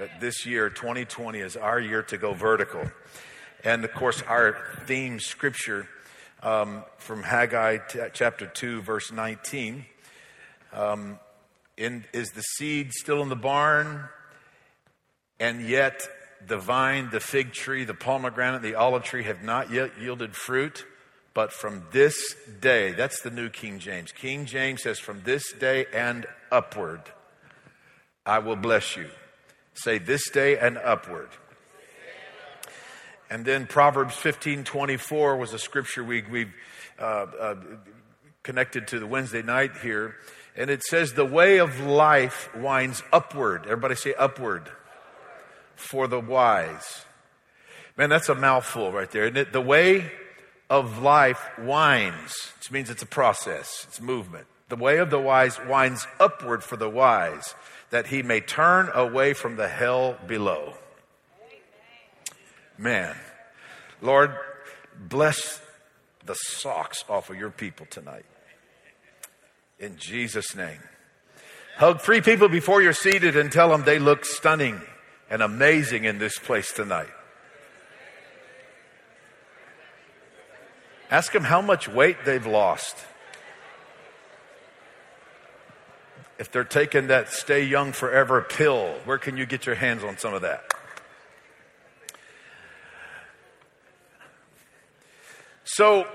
that this year, 2020, is our year to go vertical. And of course, our theme scripture um, from Haggai t- chapter 2, verse 19 um, in, is the seed still in the barn? And yet, the vine, the fig tree, the pomegranate, the olive tree have not yet yielded fruit. But from this day, that's the New King James. King James says, From this day and upward, I will bless you. Say, This day and upward. And then Proverbs 15 24 was a scripture we, we uh, uh, connected to the Wednesday night here. And it says, The way of life winds upward. Everybody say upward. For the wise. Man, that's a mouthful right there, isn't it? The way of life winds, which means it's a process, it's movement. The way of the wise winds upward for the wise, that he may turn away from the hell below. Man, Lord, bless the socks off of your people tonight. In Jesus' name. Hug three people before you're seated and tell them they look stunning and amazing in this place tonight. Ask them how much weight they've lost. If they're taking that stay young forever pill, where can you get your hands on some of that? So,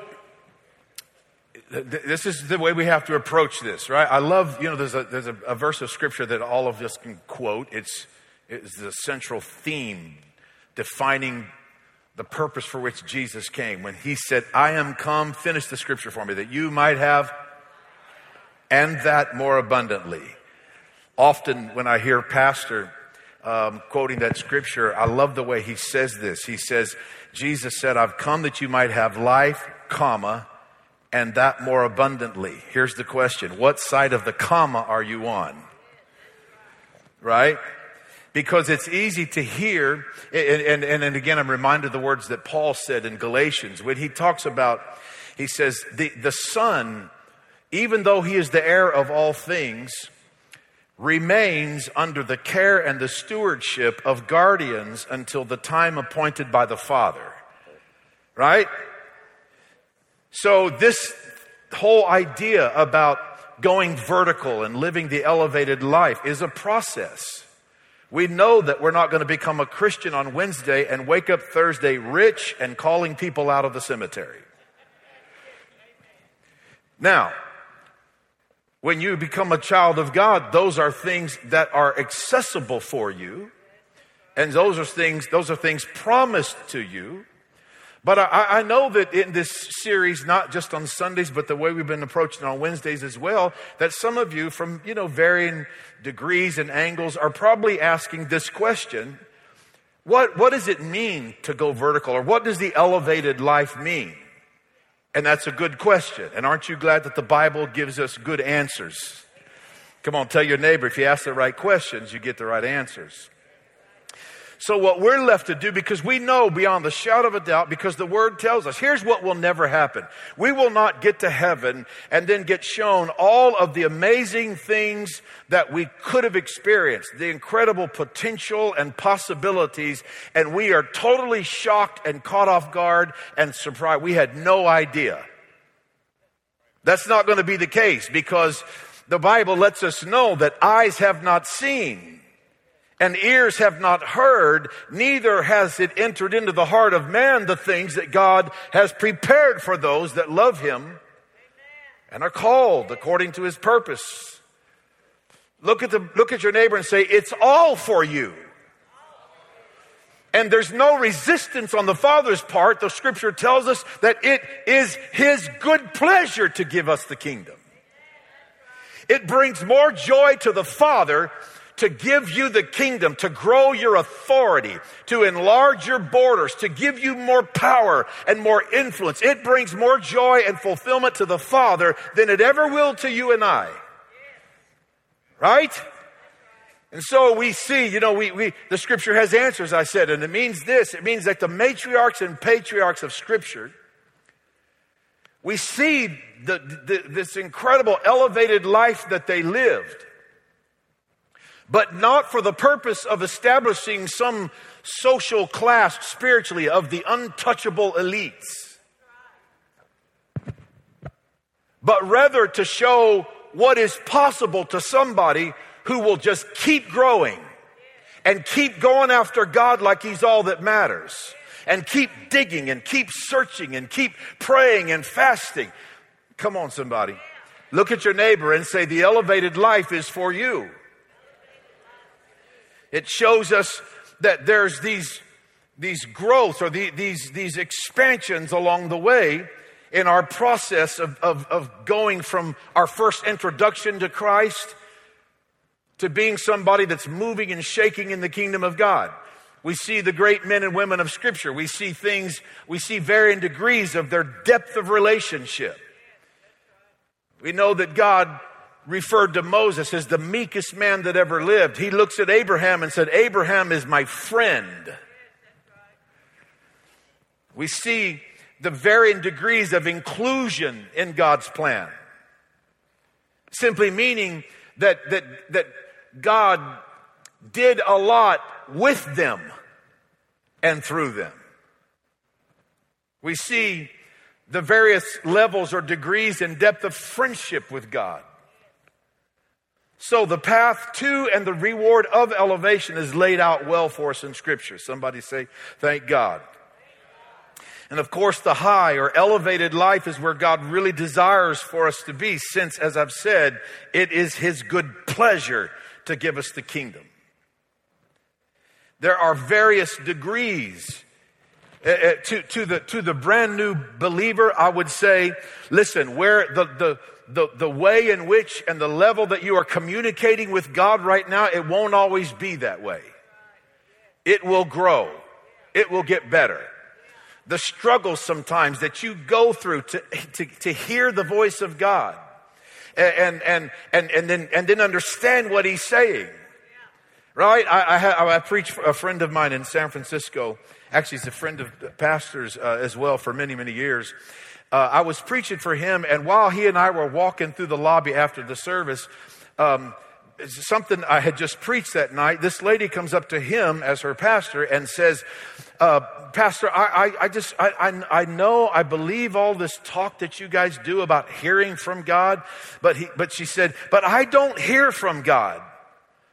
this is the way we have to approach this, right? I love, you know, there's a, there's a, a verse of scripture that all of us can quote. It's, it's the central theme defining the purpose for which Jesus came. When he said, I am come, finish the scripture for me, that you might have, and that more abundantly. Often when I hear Pastor um, quoting that scripture, I love the way he says this. He says, Jesus said, I've come that you might have life, comma, and that more abundantly. Here's the question. What side of the comma are you on? Right? because it's easy to hear. And, and, and, again, I'm reminded of the words that Paul said in Galatians when he talks about, he says, the, the Son, even though he is the heir of all things, remains under the care and the stewardship of guardians until the time appointed by the Father. Right? So, this whole idea about going vertical and living the elevated life is a process. We know that we're not going to become a Christian on Wednesday and wake up Thursday rich and calling people out of the cemetery. Now, when you become a child of God, those are things that are accessible for you. And those are things, those are things promised to you. But I, I, know that in this series, not just on Sundays, but the way we've been approaching on Wednesdays as well, that some of you from, you know, varying degrees and angles are probably asking this question. What, what does it mean to go vertical? Or what does the elevated life mean? And that's a good question. And aren't you glad that the Bible gives us good answers? Come on, tell your neighbor if you ask the right questions, you get the right answers. So what we're left to do, because we know beyond the shadow of a doubt, because the word tells us, here's what will never happen. We will not get to heaven and then get shown all of the amazing things that we could have experienced, the incredible potential and possibilities, and we are totally shocked and caught off guard and surprised. We had no idea. That's not going to be the case because the Bible lets us know that eyes have not seen and ears have not heard, neither has it entered into the heart of man the things that God has prepared for those that love him and are called according to his purpose. Look at the, look at your neighbor and say, it's all for you. And there's no resistance on the Father's part. The scripture tells us that it is his good pleasure to give us the kingdom. It brings more joy to the Father to give you the kingdom, to grow your authority, to enlarge your borders, to give you more power and more influence. It brings more joy and fulfillment to the Father than it ever will to you and I. Right? And so we see, you know, we, we, the scripture has answers, I said, and it means this. It means that the matriarchs and patriarchs of scripture, we see the, the, this incredible elevated life that they lived. But not for the purpose of establishing some social class spiritually of the untouchable elites, but rather to show what is possible to somebody who will just keep growing and keep going after God like He's all that matters and keep digging and keep searching and keep praying and fasting. Come on, somebody. Look at your neighbor and say, The elevated life is for you. It shows us that there's these, these growths or the, these, these expansions along the way in our process of, of, of going from our first introduction to Christ to being somebody that's moving and shaking in the kingdom of God. We see the great men and women of Scripture. We see things, we see varying degrees of their depth of relationship. We know that God referred to Moses as the meekest man that ever lived. He looks at Abraham and said, Abraham is my friend. We see the varying degrees of inclusion in God's plan. Simply meaning that, that, that God did a lot with them and through them. We see the various levels or degrees and depth of friendship with God. So the path to and the reward of elevation is laid out well for us in Scripture. Somebody say, Thank God. And of course, the high or elevated life is where God really desires for us to be, since, as I've said, it is His good pleasure to give us the kingdom. There are various degrees. Uh, uh, to, to, the, to the brand new believer, I would say, listen, where the, the, the, the way in which and the level that you are communicating with God right now, it won't always be that way. It will grow. It will get better. The struggles sometimes that you go through to, to, to hear the voice of God and, and, and, and, then, and then understand what he's saying. Right? I, I, I preached a friend of mine in San Francisco. Actually, he's a friend of pastors uh, as well for many, many years. Uh, I was preaching for him, and while he and I were walking through the lobby after the service, um, something I had just preached that night, this lady comes up to him as her pastor and says, uh, Pastor, I, I, I just, I, I, I, know, I believe all this talk that you guys do about hearing from God, but he, but she said, but I don't hear from God.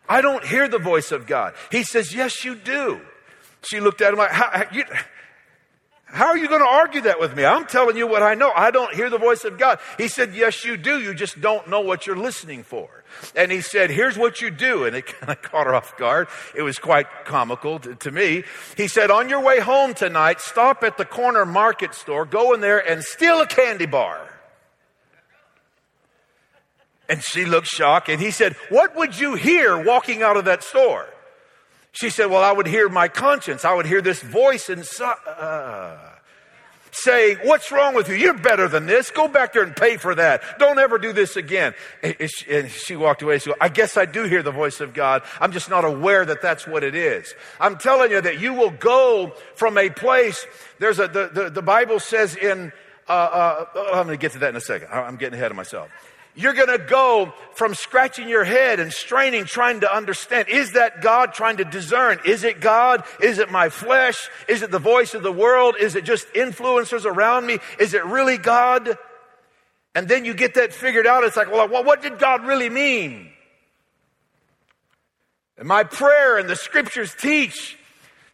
I don't hear the voice of God. He says, yes, you do. She looked at him like, how, are you going to argue that with me? I'm telling you what I know. I don't hear the voice of God. He said, yes, you do. You just don't know what you're listening for. And he said, here's what you do. And it kind of caught her off guard. It was quite comical to, to, me. He said, on your way home tonight, stop at the corner market store, go in there and steal a candy bar. And she looked shocked. And he said, what would you hear walking out of that store? She said, well, I would hear my conscience. I would hear this voice inside. Uh, saying, What's wrong with you? You're better than this. Go back there and pay for that. Don't ever do this again. And she walked away. She goes, I guess I do hear the voice of God. I'm just not aware that that's what it is. I'm telling you that you will go from a place. There's a, the, the, the Bible says in, uh, uh, I'm going to get to that in a second. I'm getting ahead of myself. You're going to go from scratching your head and straining, trying to understand. Is that God trying to discern? Is it God? Is it my flesh? Is it the voice of the world? Is it just influencers around me? Is it really God? And then you get that figured out. It's like, well, what did God really mean? And my prayer and the scriptures teach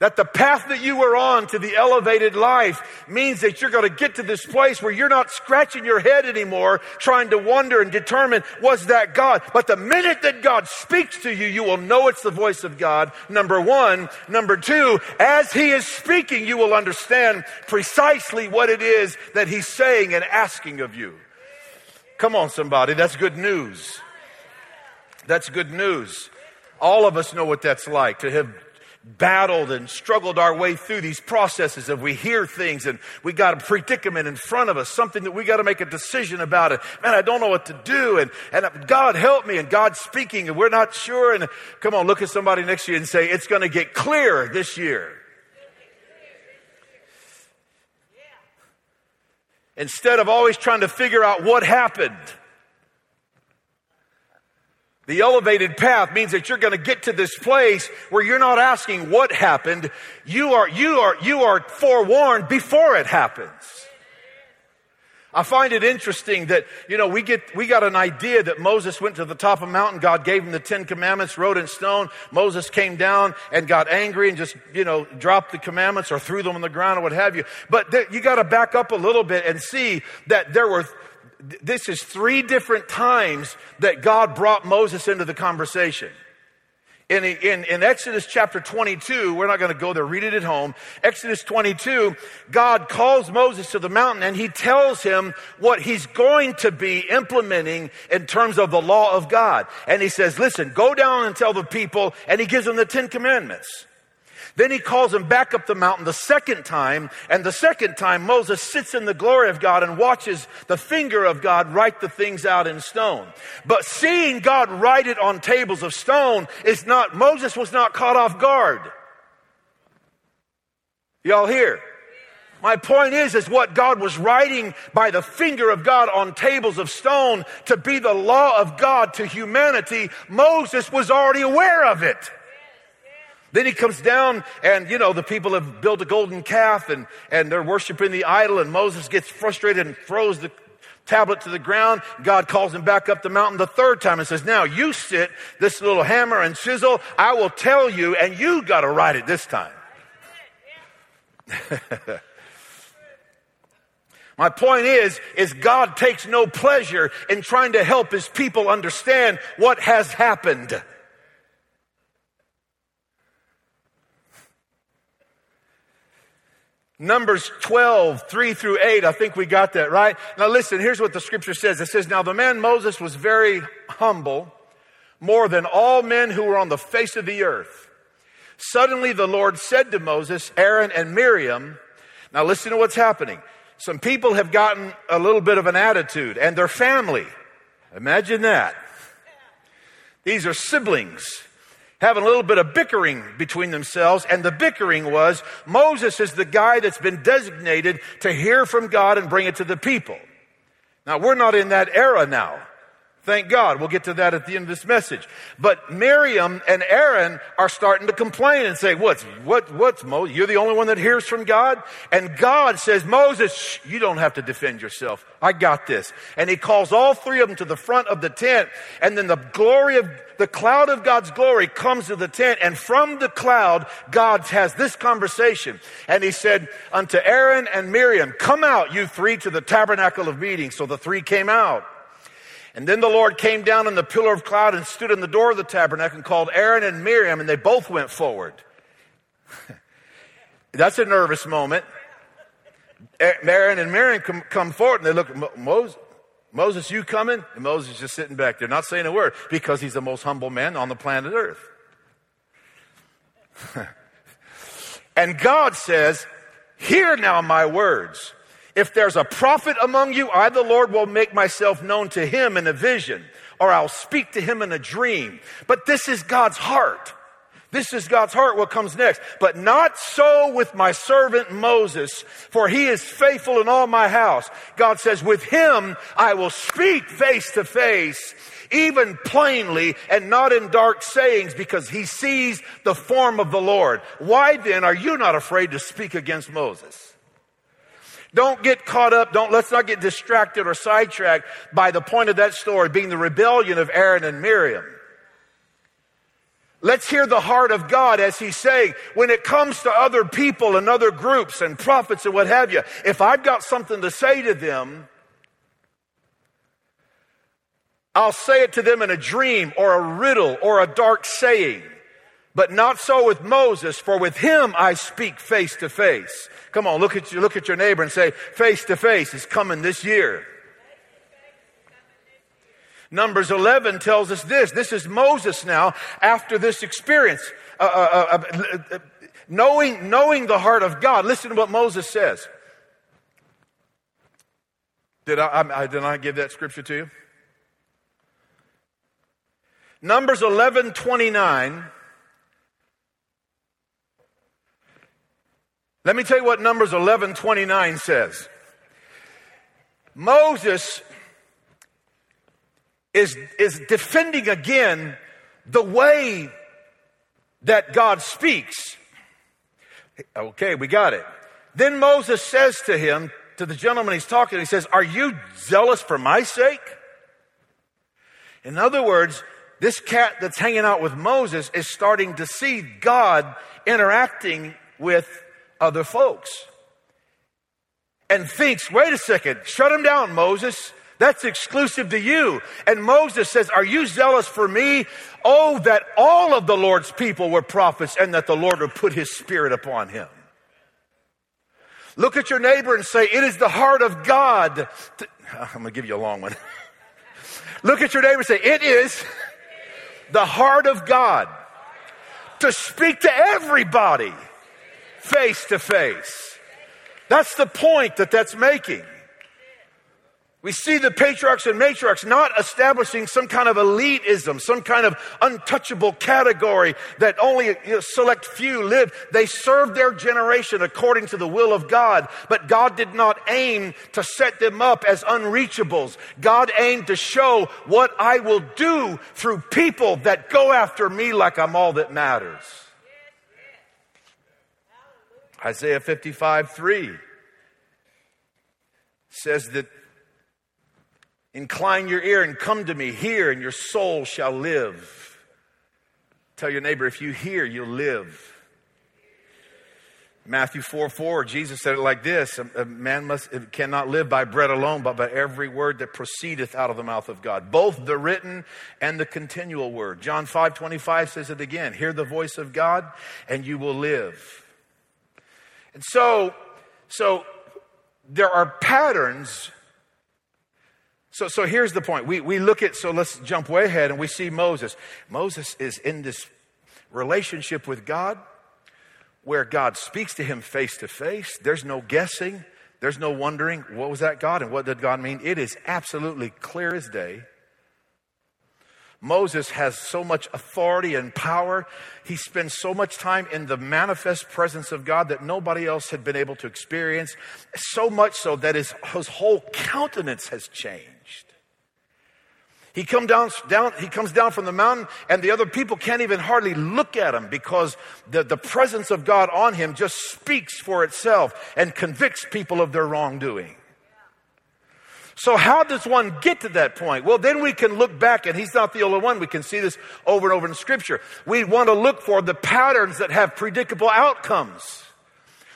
that the path that you were on to the elevated life means that you're going to get to this place where you're not scratching your head anymore trying to wonder and determine was that God. But the minute that God speaks to you, you will know it's the voice of God. Number one. Number two, as He is speaking, you will understand precisely what it is that He's saying and asking of you. Come on, somebody. That's good news. That's good news. All of us know what that's like to have battled and struggled our way through these processes and we hear things and we got a predicament in front of us, something that we got to make a decision about it. Man, I don't know what to do. And, and God help me and God's speaking and we're not sure. And come on, look at somebody next to you and say, it's going to get clear this year. Instead of always trying to figure out what happened. The elevated path means that you're going to get to this place where you're not asking what happened. You are, you are, you are forewarned before it happens. I find it interesting that, you know, we get, we got an idea that Moses went to the top of a mountain. God gave him the Ten Commandments, wrote in stone. Moses came down and got angry and just, you know, dropped the commandments or threw them on the ground or what have you. But th- you got to back up a little bit and see that there were this is three different times that God brought Moses into the conversation. In, in, in, Exodus chapter 22, we're not going to go there, read it at home. Exodus 22, God calls Moses to the mountain and he tells him what he's going to be implementing in terms of the law of God. And he says, listen, go down and tell the people, and he gives them the Ten Commandments. Then he calls him back up the mountain the second time, and the second time Moses sits in the glory of God and watches the finger of God write the things out in stone. But seeing God write it on tables of stone is not, Moses was not caught off guard. Y'all hear? My point is, is what God was writing by the finger of God on tables of stone to be the law of God to humanity, Moses was already aware of it. Then he comes down and, you know, the people have built a golden calf and, and they're worshiping the idol and Moses gets frustrated and throws the tablet to the ground. God calls him back up the mountain the third time and says, now you sit this little hammer and chisel. I will tell you and you got to write it this time. My point is, is God takes no pleasure in trying to help his people understand what has happened. Numbers 12, 3 through 8. I think we got that, right? Now listen, here's what the scripture says. It says, Now the man Moses was very humble, more than all men who were on the face of the earth. Suddenly the Lord said to Moses, Aaron, and Miriam, Now listen to what's happening. Some people have gotten a little bit of an attitude, and their family. Imagine that. These are siblings having a little bit of bickering between themselves. And the bickering was Moses is the guy that's been designated to hear from God and bring it to the people. Now, we're not in that era now. Thank God. We'll get to that at the end of this message. But Miriam and Aaron are starting to complain and say, what's, what, what's Moses? You're the only one that hears from God? And God says, Moses, shh, you don't have to defend yourself. I got this. And he calls all three of them to the front of the tent. And then the glory of, the cloud of God's glory comes to the tent. And from the cloud, God has this conversation. And he said unto Aaron and Miriam, come out, you three, to the tabernacle of meeting. So the three came out. And then the Lord came down in the pillar of cloud and stood in the door of the tabernacle and called Aaron and Miriam, and they both went forward. That's a nervous moment. Aaron and Miriam come, come forward and they look, at Moses, Moses, you coming? And Moses is just sitting back there, not saying a word, because he's the most humble man on the planet Earth. and God says, Hear now my words. If there's a prophet among you, I, the Lord, will make myself known to him in a vision, or I'll speak to him in a dream. But this is God's heart. This is God's heart, what comes next. But not so with my servant Moses, for he is faithful in all my house. God says, with him I will speak face to face, even plainly and not in dark sayings, because he sees the form of the Lord. Why then are you not afraid to speak against Moses? Don't get caught up. Don't, let's not get distracted or sidetracked by the point of that story being the rebellion of Aaron and Miriam. Let's hear the heart of God as He's saying, when it comes to other people and other groups and prophets and what have you, if I've got something to say to them, I'll say it to them in a dream or a riddle or a dark saying. But not so with Moses, for with him I speak face to face. Come on, look at, you, look at your neighbor and say, face to face is coming this year. Numbers 11 tells us this. This is Moses now after this experience. Uh, uh, uh, uh knowing, knowing the heart of God. Listen to what Moses says. Did I, I, did I give that scripture to you? Numbers 11 29 Let me tell you what Numbers 11 29 says. Moses is, is defending again the way that God speaks. Okay, we got it. Then Moses says to him, to the gentleman he's talking, he says, Are you zealous for my sake? In other words, this cat that's hanging out with Moses is starting to see God interacting with other folks and thinks, wait a second, shut him down, Moses. That's exclusive to you. And Moses says, Are you zealous for me? Oh, that all of the Lord's people were prophets and that the Lord would put his spirit upon him. Look at your neighbor and say, It is the heart of God. To, I'm going to give you a long one. Look at your neighbor and say, It is the heart of God to speak to everybody face to face. That's the point that that's making. We see the patriarchs and matriarchs not establishing some kind of elitism, some kind of untouchable category that only know, select few live. They served their generation according to the will of God, but God did not aim to set them up as unreachables. God aimed to show what I will do through people that go after me like I'm all that matters. Isaiah 55 3 says that Incline your ear and come to me. Hear, and your soul shall live. Tell your neighbor, if you hear, you'll live. Matthew 4 4, Jesus said it like this A man must, uh, cannot live by bread alone, but by every word that proceedeth out of the mouth of God, both the written and the continual word. John 5 25 says it again Hear the voice of God, and you will live. And so, so there are patterns so, so here's the point. We, we look at, so let's jump way ahead and we see Moses. Moses is in this relationship with God where God speaks to him face to face. There's no guessing. There's no wondering, what was that God and what did God mean? It is absolutely clear as day. Moses has so much authority and power. He spends so much time in the manifest presence of God that nobody else had been able to experience. So much so that his, his whole countenance has changed. He, come down, down, he comes down from the mountain, and the other people can't even hardly look at him because the, the presence of God on him just speaks for itself and convicts people of their wrongdoing. So, how does one get to that point? Well, then we can look back, and he's not the only one. We can see this over and over in Scripture. We want to look for the patterns that have predictable outcomes.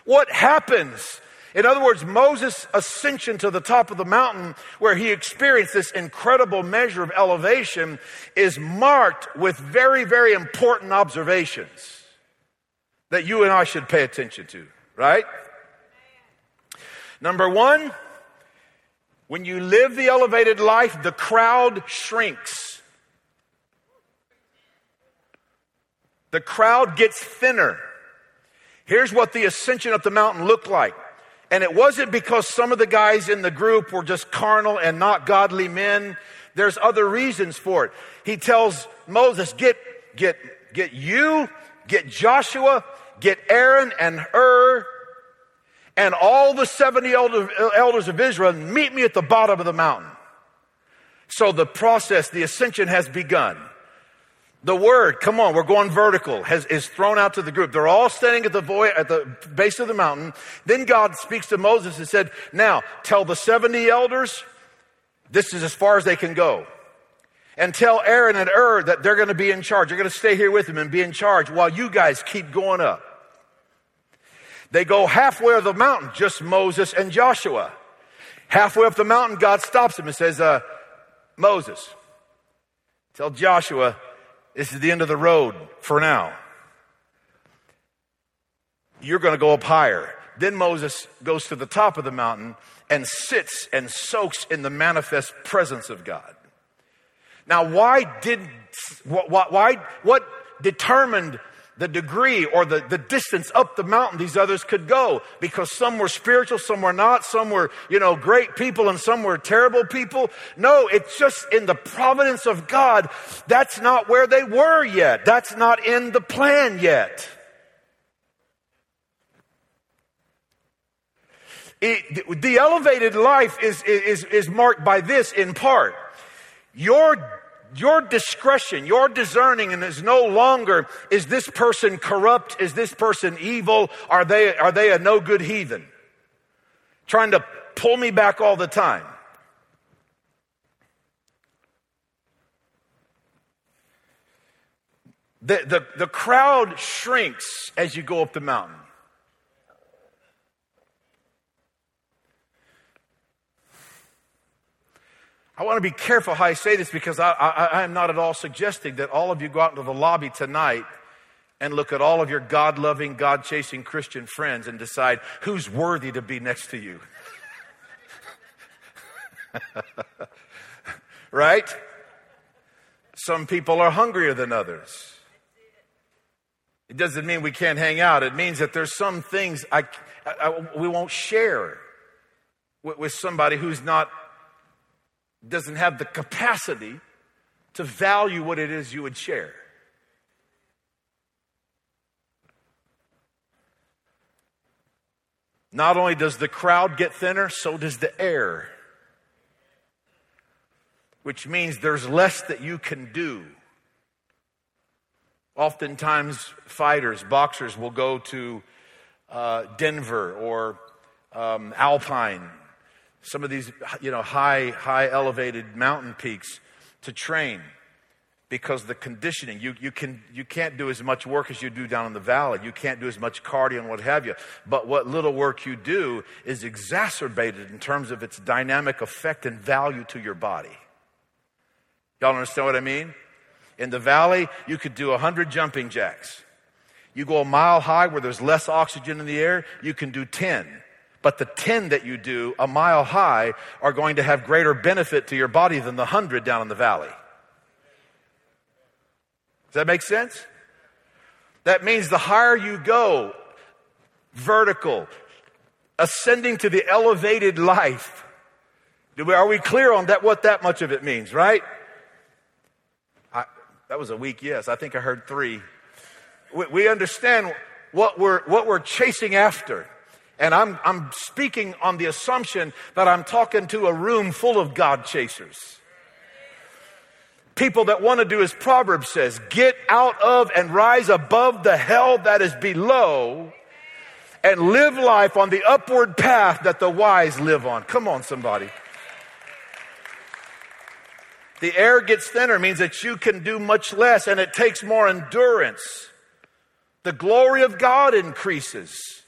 What happens in other words, Moses' ascension to the top of the mountain, where he experienced this incredible measure of elevation, is marked with very, very important observations that you and I should pay attention to, right? Number one, when you live the elevated life, the crowd shrinks. The crowd gets thinner. Here's what the ascension up the mountain looked like. And it wasn't because some of the guys in the group were just carnal and not godly men. There's other reasons for it. He tells Moses, get, get, get you, get Joshua, get Aaron and Hur, and all the 70 elders of Israel, meet me at the bottom of the mountain. So the process, the ascension has begun. The word, come on, we're going vertical, has, is thrown out to the group. They're all standing at the, at the base of the mountain. Then God speaks to Moses and said, Now, tell the 70 elders, this is as far as they can go. And tell Aaron and Hur that they're going to be in charge. They're going to stay here with them and be in charge while you guys keep going up. They go halfway of the mountain, just Moses and Joshua. Halfway up the mountain, God stops them and says, uh, Moses, tell Joshua, this is the end of the road for now. You're going to go up higher. Then Moses goes to the top of the mountain and sits and soaks in the manifest presence of God. Now, why did, why, what determined the degree or the, the distance up the mountain these others could go because some were spiritual, some were not, some were, you know, great people and some were terrible people. No, it's just in the providence of God. That's not where they were yet. That's not in the plan yet. It, the elevated life is, is, is marked by this in part. Your your discretion, your discerning, and is no longer is this person corrupt? Is this person evil? Are they are they a no good heathen? Trying to pull me back all the time. The, the, the crowd shrinks as you go up the mountain. I want to be careful how I say this because I, I, I, am not at all suggesting that all of you go out into the lobby tonight and look at all of your God loving, God chasing Christian friends and decide who's worthy to be next to you. right? Some people are hungrier than others. It doesn't mean we can't hang out. It means that there's some things I, I, we won't share with, with somebody who's not, doesn't have the capacity to value what it is you would share. Not only does the crowd get thinner, so does the air, which means there's less that you can do. Oftentimes, fighters, boxers will go to uh, Denver or um, Alpine, some of these, you know, high, high elevated mountain peaks to train because the conditioning, you, you, can, you can't do as much work as you do down in the valley. You can't do as much cardio and what have you. But what little work you do is exacerbated in terms of its dynamic effect and value to your body. Y'all understand what I mean? In the valley, you could do 100 jumping jacks. You go a mile high where there's less oxygen in the air, you can do 10. But the 10 that you do a mile high are going to have greater benefit to your body than the 100 down in the valley. Does that make sense? That means the higher you go, vertical, ascending to the elevated life. Are we clear on that, what that much of it means, right? That was a weak yes. I think I heard three. We, we understand what we're, what we're chasing after. And I'm, I'm speaking on the assumption that I'm talking to a room full of God chasers. People that want to do as Proverbs says, get out of and rise above the hell that is below and live life on the upward path that the wise live on. Come on, somebody. The air gets thinner means that you can do much less and it takes more endurance. The glory of God increases.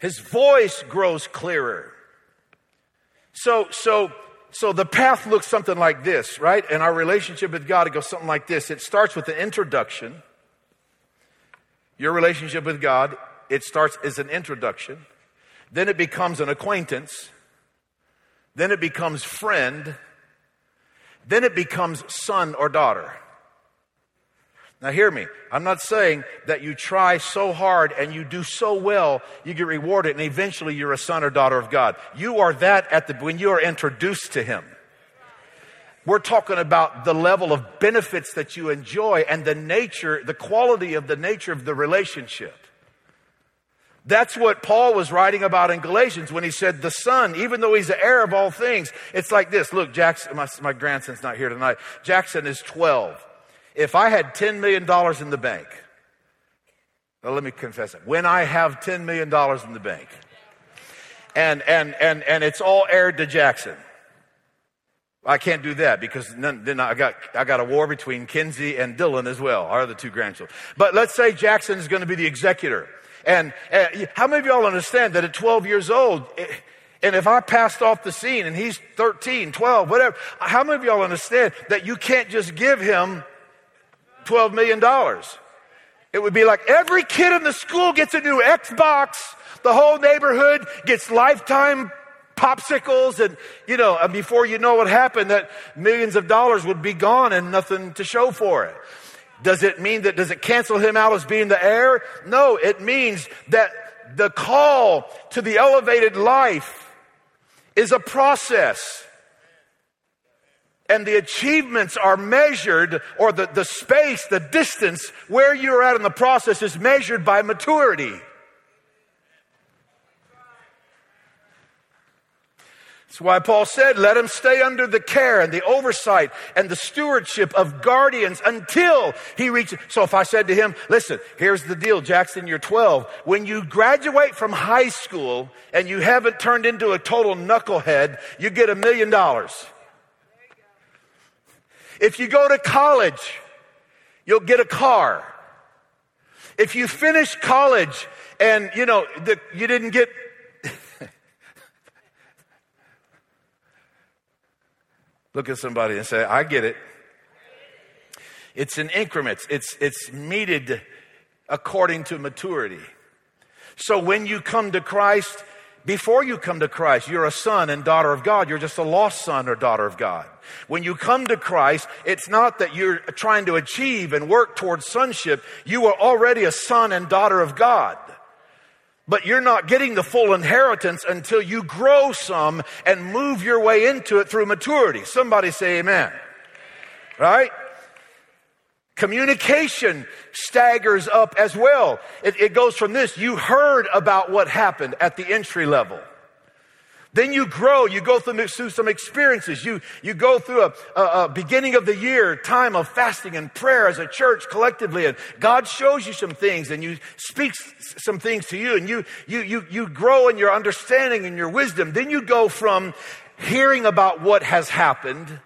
His voice grows clearer. So, so, so the path looks something like this, right? And our relationship with God, it goes something like this. It starts with an introduction. Your relationship with God, it starts as an introduction. Then it becomes an acquaintance. Then it becomes friend. Then it becomes son or daughter. Now, hear me. I'm not saying that you try so hard and you do so well, you get rewarded, and eventually you're a son or daughter of God. You are that at the when you are introduced to Him. We're talking about the level of benefits that you enjoy and the nature, the quality of the nature of the relationship. That's what Paul was writing about in Galatians when he said, The Son, even though he's the heir of all things, it's like this. Look, Jackson, my, my grandson's not here tonight. Jackson is 12. If I had $10 million in the bank, well, let me confess it. When I have $10 million in the bank, and, and, and, and it's all heired to Jackson, I can't do that because then I got, I got a war between Kinsey and Dylan as well, our other two grandchildren. But let's say Jackson is going to be the executor. And how many of y'all understand that at 12 years old, eh, and if I passed off the scene and he's 13, 12, whatever, how many of y'all understand that you can't just give him $12 million? It would be like every kid in the school gets a new Xbox, the whole neighborhood gets lifetime popsicles and you know before you know what happened that millions of dollars would be gone and nothing to show for it does it mean that, does it cancel him out as being the heir? No, it means that the call to the elevated life is a process. And the achievements are measured, or the, the space, the distance where you're at in the process is measured by maturity. That's why Paul said, let him stay under the care and the oversight and the stewardship of guardians until he reaches. So if I said to him, listen, here's the deal, Jackson, you're 12. When you graduate from high school and you haven't turned into a total knucklehead, you get a million dollars. If you go to college, you'll get a car. If you finish college and, you know, the, you didn't get Look at somebody and say, I get it. It's in increments. It's, it's meted according to maturity. So when you come to Christ, before you come to Christ, you're a son and daughter of God. You're just a lost son or daughter of God. When you come to Christ, it's not that you're trying to achieve and work towards sonship. You are already a son and daughter of God but you're not getting the full inheritance until you grow some and move your way into it through maturity. Somebody say amen. Right? Communication staggers up as well. It, it, goes from this. You heard about what happened at the entry level. Then you grow, you go through, through some experiences. You, you go through a, a, a, beginning of the year time of fasting and prayer as a church collectively, and God shows you some things and you speaks some things to you, and you, you, you, you grow in your understanding and your wisdom. Then you go from hearing about what has happened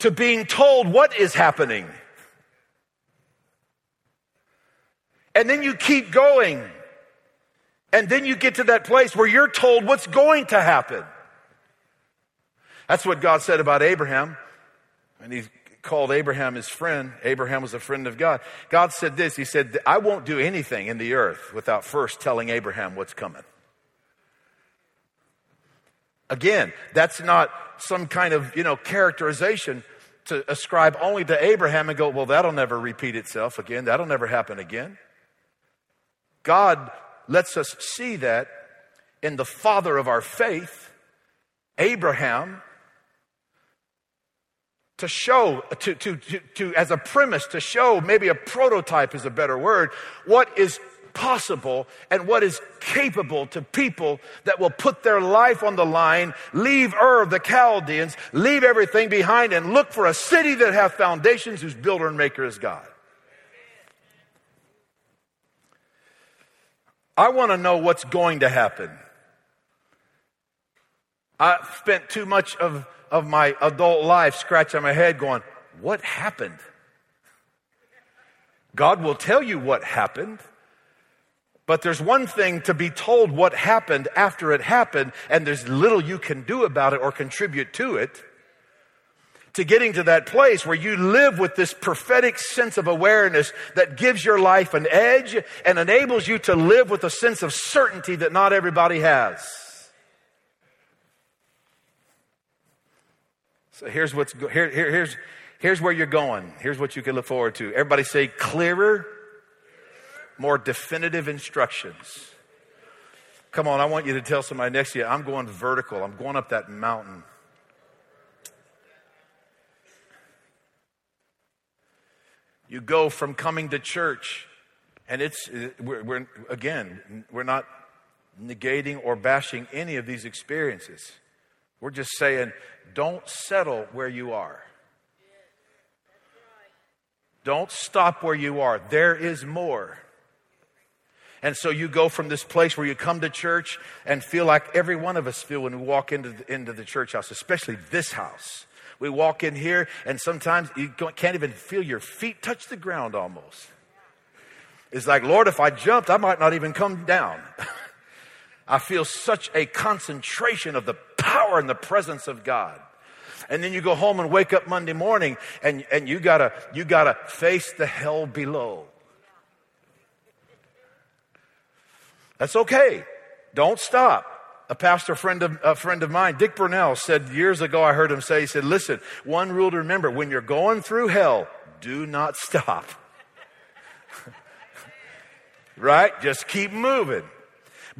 to being told what is happening. And then you keep going and then you get to that place where you're told what's going to happen. That's what God said about Abraham. And he called Abraham his friend. Abraham was a friend of God. God said this He said, I won't do anything in the earth without first telling Abraham what's coming. Again, that's not some kind of, you know, characterization to ascribe only to Abraham and go, well, that'll never repeat itself again. That'll never happen again. God lets us see that in the father of our faith, Abraham, to show, to, to, to, to, as a premise, to show, maybe a prototype is a better word, what is possible and what is capable to people that will put their life on the line, leave Ur the Chaldeans, leave everything behind, and look for a city that has foundations whose builder and maker is God. I want to know what's going to happen. I spent too much of, of my adult life scratching my head going, What happened? God will tell you what happened. But there's one thing to be told what happened after it happened, and there's little you can do about it or contribute to it to getting to that place where you live with this prophetic sense of awareness that gives your life an edge and enables you to live with a sense of certainty that not everybody has. So here's what's here, here, here's here's where you're going. Here's what you can look forward to. Everybody say clearer, more definitive instructions. Come on, I want you to tell somebody next to you, I'm going vertical. I'm going up that mountain. You go from coming to church, and it's, uh, we're, we're, again, we're not negating or bashing any of these experiences. We're just saying, don't settle where you are. Don't stop where you are. There is more. And so you go from this place where you come to church and feel like every one of us feel when we walk into the, into the church house, especially this house. We walk in here, and sometimes you can't even feel your feet touch the ground almost. It's like, Lord, if I jumped, I might not even come down. I feel such a concentration of the power and the presence of God. And then you go home and wake up Monday morning and, and you gotta, you gotta face the hell below. That's okay. Don't stop a pastor friend of, a friend of mine, Dick Bernal, said years ago, I heard him say, he said, listen, one rule to remember, when you're going through hell, do not stop. right? Just keep moving.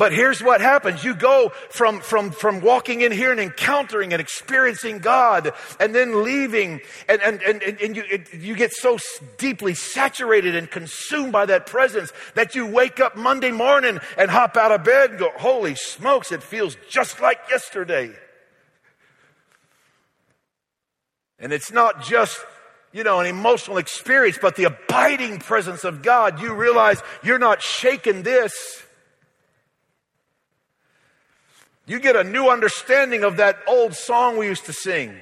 But here's what happens. You go from, from, from walking in here and encountering and experiencing God and then leaving and, and, and, and you, it, you get so deeply saturated and consumed by that presence that you wake up Monday morning and hop out of bed and go, holy smokes, it feels just like yesterday. And it's not just you know, an emotional experience, but the abiding presence of God, you realize you're not shaking this. You get a new understanding of that old song we used to sing.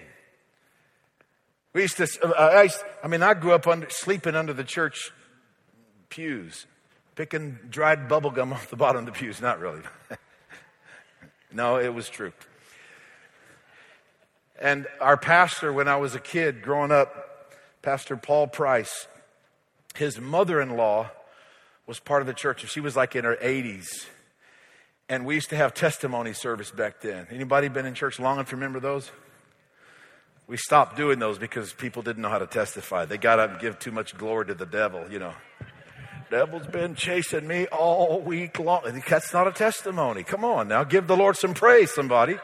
We used to, uh, I, I mean, I grew up under, sleeping under the church pews, picking dried bubble gum off the bottom of the pews. Not really. no, it was true. And our pastor, when I was a kid growing up, Pastor Paul Price, his mother in law was part of the church, and she was like in her 80s. And we used to have testimony service back then. Anybody been in church long enough to remember those? We stopped doing those because people didn't know how to testify. They got up and give too much glory to the devil, you know. Devil's been chasing me all week long. That's not a testimony. Come on now, give the Lord some praise, somebody.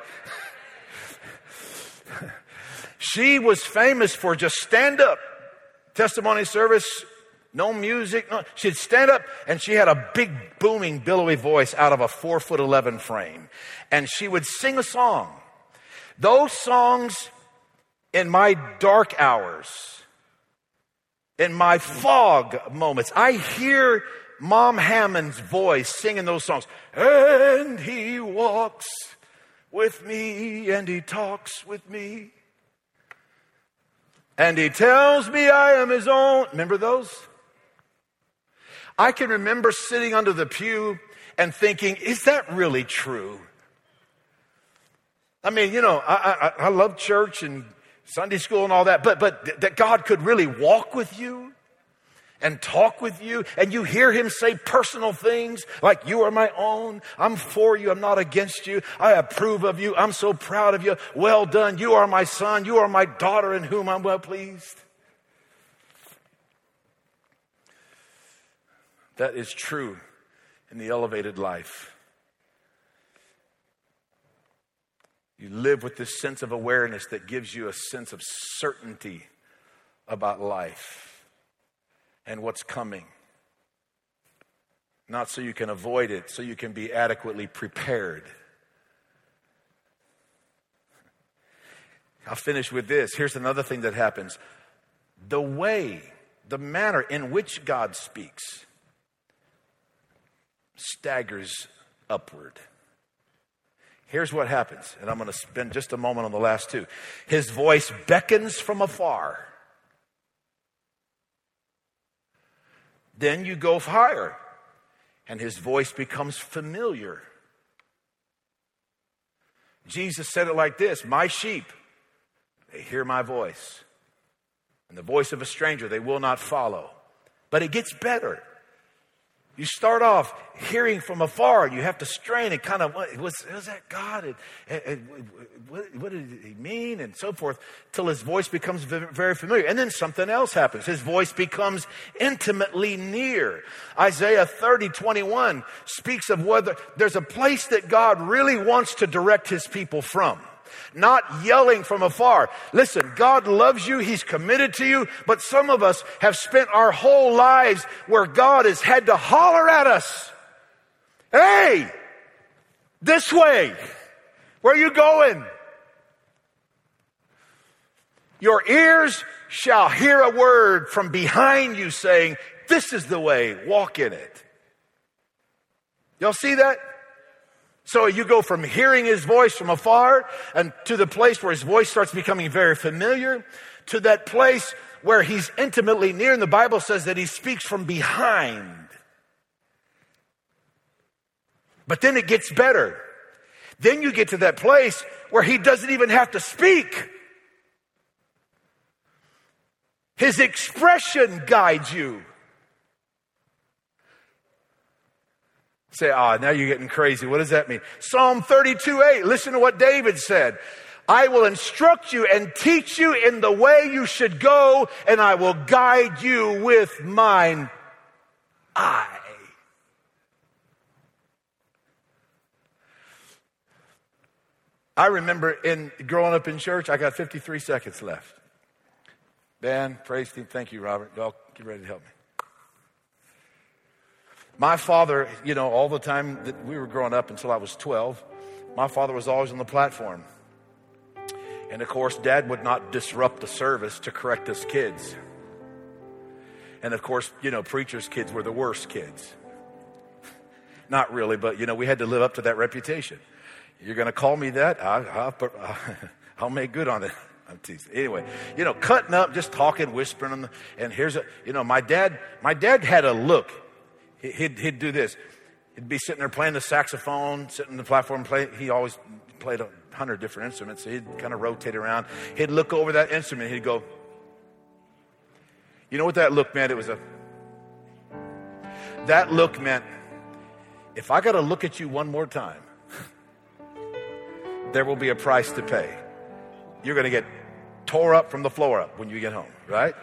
she was famous for just stand up testimony service no music. No. She'd stand up and she had a big booming billowy voice out of a four foot 11 frame. And she would sing a song. Those songs in my dark hours, in my fog moments, I hear Mom Hammond's voice singing those songs. And he walks with me and he talks with me. And he tells me I am his own. Remember those? I can remember sitting under the pew and thinking, is that really true? I mean, you know, I, I, I love church and Sunday school and all that, but, but that God could really walk with you and talk with you and you hear him say personal things like you are my own. I'm for you. I'm not against you. I approve of you. I'm so proud of you. Well done. You are my son. You are my daughter in whom i'm well pleased That is true in the elevated life. You live with this sense of awareness that gives you a sense of certainty about life and what's coming. Not so you can avoid it, so you can be adequately prepared. I'll finish with this. Here's another thing that happens the way, the manner in which God speaks staggers upward. Here's what happens, and I'm going to spend just a moment on the last two. His voice beckons from afar. Then you go higher, and his voice becomes familiar. Jesus said it like this My sheep, they hear my voice, and the voice of a stranger they will not follow. But it gets better. You start off hearing from afar, you have to strain and kind of, what, was, was that God? And, and, and what, what, did he mean? And so forth, till his voice becomes very familiar. And then something else happens. His voice becomes intimately near. Isaiah 30, 21 speaks of whether there's a place that God really wants to direct his people from not yelling from afar. Listen, God loves you. He's committed to you. But some of us have spent our whole lives where God has had to holler at us. Hey, this way. Where are you going? Your ears shall hear a word from behind you saying, This is the way, walk in it. Y'all see that? So you go from hearing his voice from afar and to the place where his voice starts becoming very familiar to that place where he's intimately near. And the Bible says that he speaks from behind. But then it gets better. Then you get to that place where he doesn't even have to speak. His expression guides you. Say, ah, now you're getting crazy. What does that mean? Psalm 32 8. Listen to what David said. I will instruct you and teach you in the way you should go, and I will guide you with mine eye. I remember in growing up in church, I got 53 seconds left. Ben, praise team, thank you, Robert. Y'all get ready to help me. My father, you know, all the time that we were growing up until I was 12, my father was always on the platform. And of course, dad would not disrupt the service to correct us kids. And of course, you know, preachers' kids were the worst kids. Not really, but you know, we had to live up to that reputation. You're going to call me that? I, will make good on it. I'm teasing. Anyway, you know, cutting up, just talking, whispering, and here's a, you know, my dad, my dad had a look. He'd, he'd do this. He'd be sitting there playing the saxophone, sitting on the platform, play. He always played a hundred different instruments. So he'd kind of rotate around. He'd look over that instrument. He'd go, you know what that look meant? It was a, that look meant, if I got to look at you one more time, there will be a price to pay. You're going to get tore up from the floor up when you get home, right?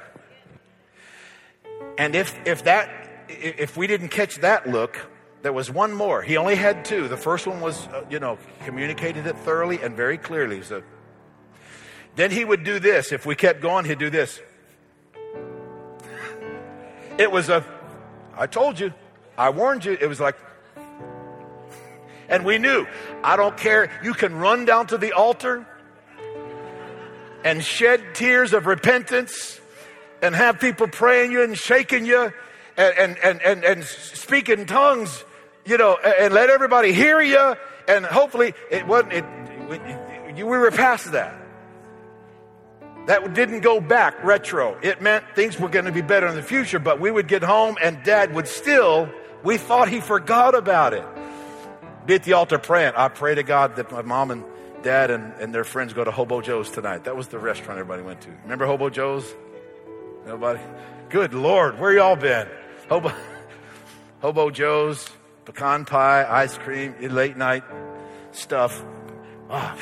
And if, if that, if we didn't catch that look, there was one more. He only had two. The first one was, uh, you know, communicated it thoroughly and very clearly. So then he would do this. If we kept going, he'd do this. It was a, I told you, I warned you. It was like, and we knew, I don't care. You can run down to the altar and shed tears of repentance and have people praying you and shaking you and, and, and, and, speak in tongues, you know, and let everybody hear you. And hopefully it wasn't, it, we were past that. That didn't go back retro. It meant things were going to be better in the future, but we would get home and dad would still, we thought he forgot about it be at the altar praying. I pray to God that my mom and dad and, and their friends go to Hobo Joe's tonight. That was the restaurant everybody went to. Remember Hobo Joe's? Nobody? Good Lord, where y'all been? Hobo, Hobo Joe's, pecan pie, ice cream, late night stuff. Oh,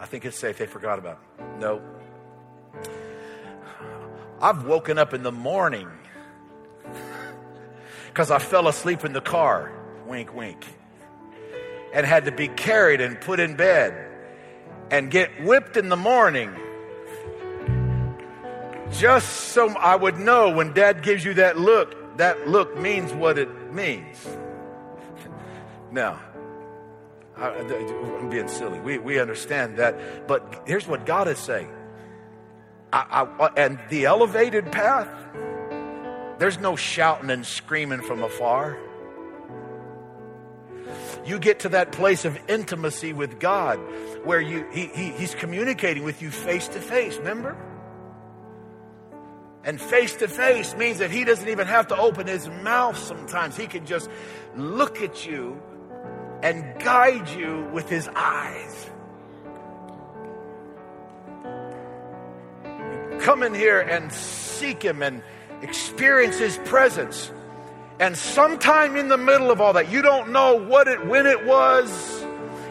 I think it's safe. They forgot about it. No. I've woken up in the morning because I fell asleep in the car. Wink, wink and had to be carried and put in bed and get whipped in the morning just so I would know when dad gives you that look, that look means what it means. now, I, am being silly. We, we understand that. But here's what God is saying. I, I, and the elevated path, there's no shouting and screaming from afar you get to that place of intimacy with God where you, he, he, He's communicating with you face to face, remember? And face to face means that He doesn't even have to open His mouth sometimes. He can just look at you and guide you with His eyes. Come in here and seek Him and experience His presence. And sometime in the middle of all that, you don't know what it, when it was.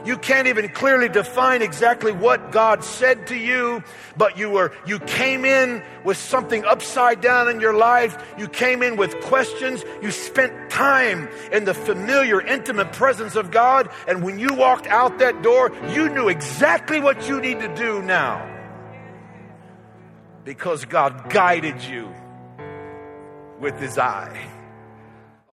You can't even clearly define exactly what God said to you, but you were, you came in with something upside down in your life. You came in with questions. You spent time in the familiar, intimate presence of God. And when you walked out that door, you knew exactly what you need to do now. Because God guided you with his eye.